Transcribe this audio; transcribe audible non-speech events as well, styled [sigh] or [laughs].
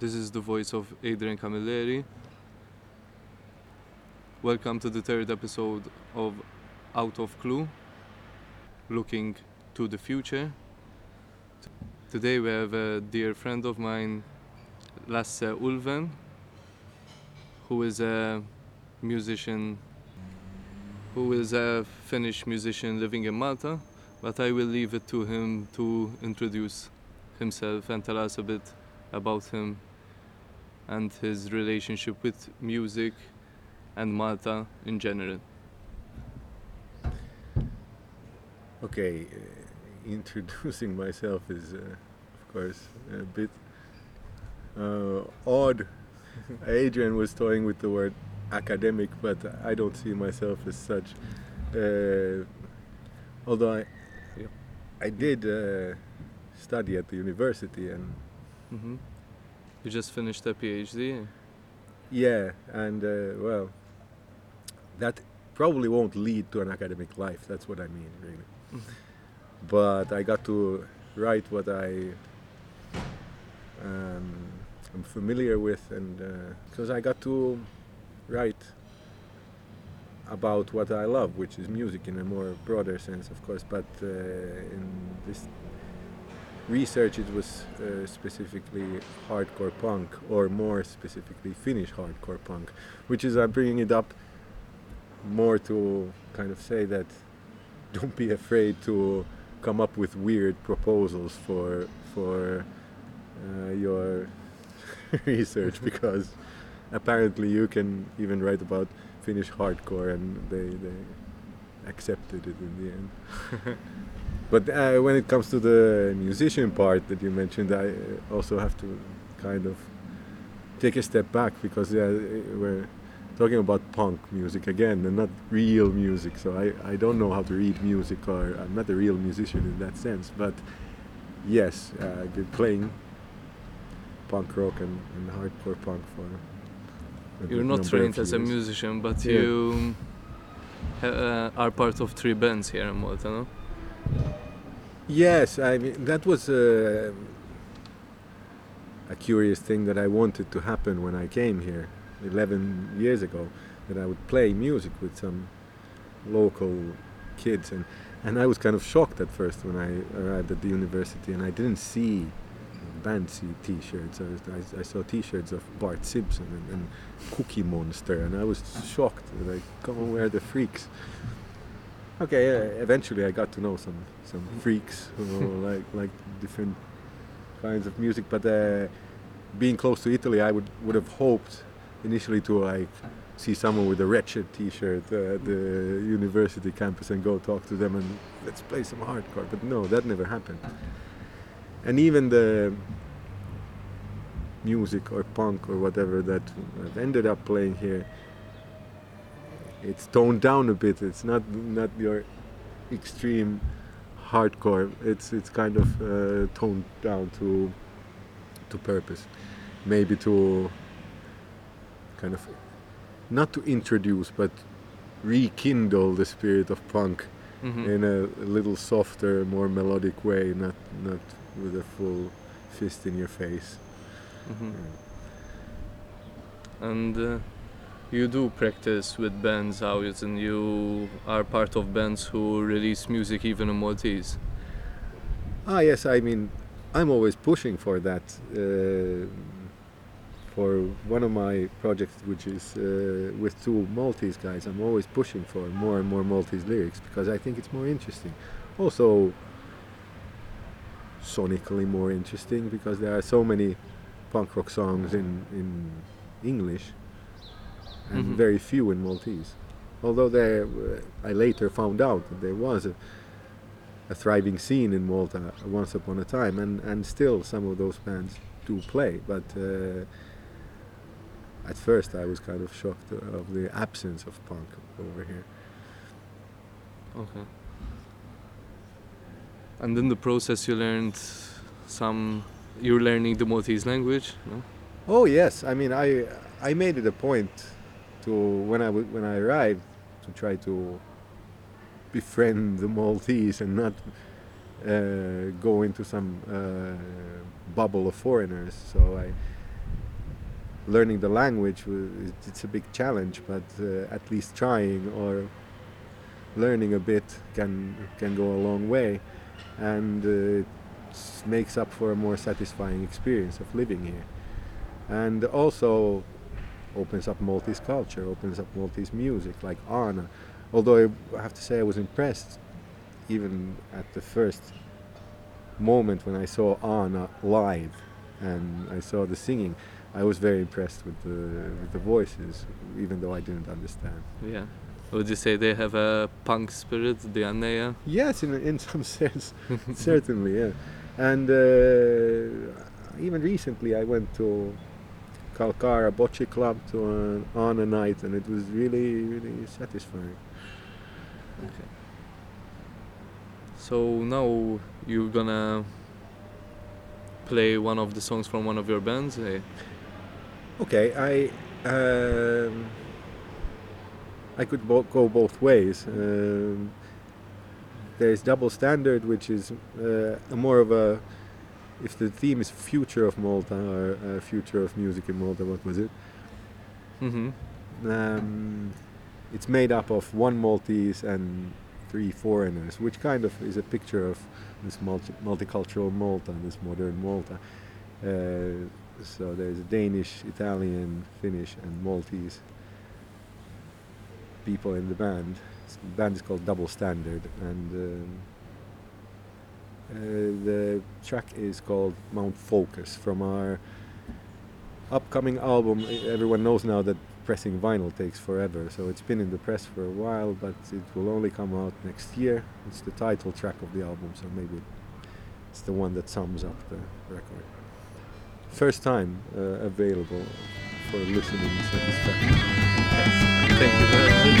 This is the voice of Adrian Camilleri. Welcome to the third episode of Out of Clue, looking to the future. Today we have a dear friend of mine, Lasse Ulven, who is a musician, who is a Finnish musician living in Malta, but I will leave it to him to introduce himself and tell us a bit about him and his relationship with music and Malta in general. Okay, uh, introducing myself is, uh, of course, a bit uh, odd. [laughs] Adrian was toying with the word academic, but I don't see myself as such. Uh, although I. I did uh, study at the university, and hmm You just finished a PhD. yeah, and uh, well, that probably won't lead to an academic life. That's what I mean, really. [laughs] but I got to write what I um, am familiar with, and because I got to write about what I love, which is music in a more broader sense, of course. But uh, in this research, it was uh, specifically hardcore punk, or more specifically Finnish hardcore punk, which is I'm bringing it up more to kind of say that don't be afraid to come up with weird proposals for for uh, your [laughs] research because apparently you can even write about Finnish hardcore and they they accepted it in the end. [laughs] but uh, when it comes to the musician part that you mentioned, I uh, also have to kind of take a step back because yeah, we're talking about punk music again and not real music. So I, I don't know how to read music or I'm not a real musician in that sense. But yes, uh, I've been playing punk rock and, and hardcore punk for. You're not trained as a musician, but Yeah. you uh, are part of three bands here in Malta, no? Yes, I mean that was a, a curious thing that I wanted to happen when I came here 11 years ago. That I would play music with some local kids, and and I was kind of shocked at first when I arrived at the university, and I didn't see band see T-shirts. I, I, I saw T-shirts of Bart Simpson and, and Cookie Monster, and I was shocked. Like, come on, where are the freaks? Okay, uh, eventually I got to know some some freaks who [laughs] like like different kinds of music. But uh, being close to Italy, I would would have hoped initially to like see someone with a wretched T-shirt uh, at the university campus and go talk to them and let's play some hardcore. But no, that never happened. And even the music or punk or whatever that I've ended up playing here it's toned down a bit. It's not not your extreme hardcore. It's it's kind of uh, toned down to to purpose, maybe to kind of not to introduce but rekindle the spirit of punk Mhm. in a, a little softer, more melodic way, not not with a full fist in your face. Mhm. And uh, you do practice with bands out, and you are part of bands who release music even in Maltese. Ah, yes. I mean, I'm always pushing for that. Uh, for one of my projects, which is uh, with two Maltese guys, I'm always pushing for more and more Maltese lyrics because I think it's more interesting. Also, sonically more interesting because there are so many punk rock songs in in English and Mhm. very few in Maltese. Although there, I later found out that there was a, a thriving scene in Malta once upon a time, and, and still some of those bands do play. But uh, at first, I was kind of shocked of the absence of punk over here. Okay. And in the process, you learned some. You're learning the Maltese language, no? Oh yes, I mean I I made it a point to when I when I arrived to try to befriend the Maltese and not uh, go into some uh, bubble of foreigners. So I learning the language it's a big challenge, but uh, at least trying or learning a bit can can go a long way, and uh, it makes up for a more satisfying experience of living here, and also opens up Maltese culture, opens up Maltese music like għana. Although I have to say I was impressed, even at the first moment when I saw għana live and I saw the singing, I was very impressed with the with the voices, even though I didn't understand. Yeah. Would you say they have a punk spirit, the għana? Yes, in in some [laughs] sense, certainly, yeah. And uh, even recently, I went to Kalkara Bocce Club to an għana night, and it was really, really satisfying. Okay. So now you're gonna play one of the songs from one of your bands. eh? Okay, I um, I could bo- go both ways. Um, there's double standard, which is uh, a more of a if the theme is future of Malta or uh, future of music in Malta. What was it? Mm-hmm. Um, it's made up of one Maltese and three foreigners, which kind of is a picture of this multi- multicultural Malta, this modern Malta. Uh, so there's a Danish, Italian, Finnish, and Maltese people in the band. The band is called Double Standard, and um, the track is called Mount Focus from our upcoming album. Everyone knows now that pressing vinyl takes forever, so it's been in the press for a while, but it will only come out next year. It's the title track of the album, so maybe it's the one that sums up the record. First time uh, available for listening satisfaction. Thank you very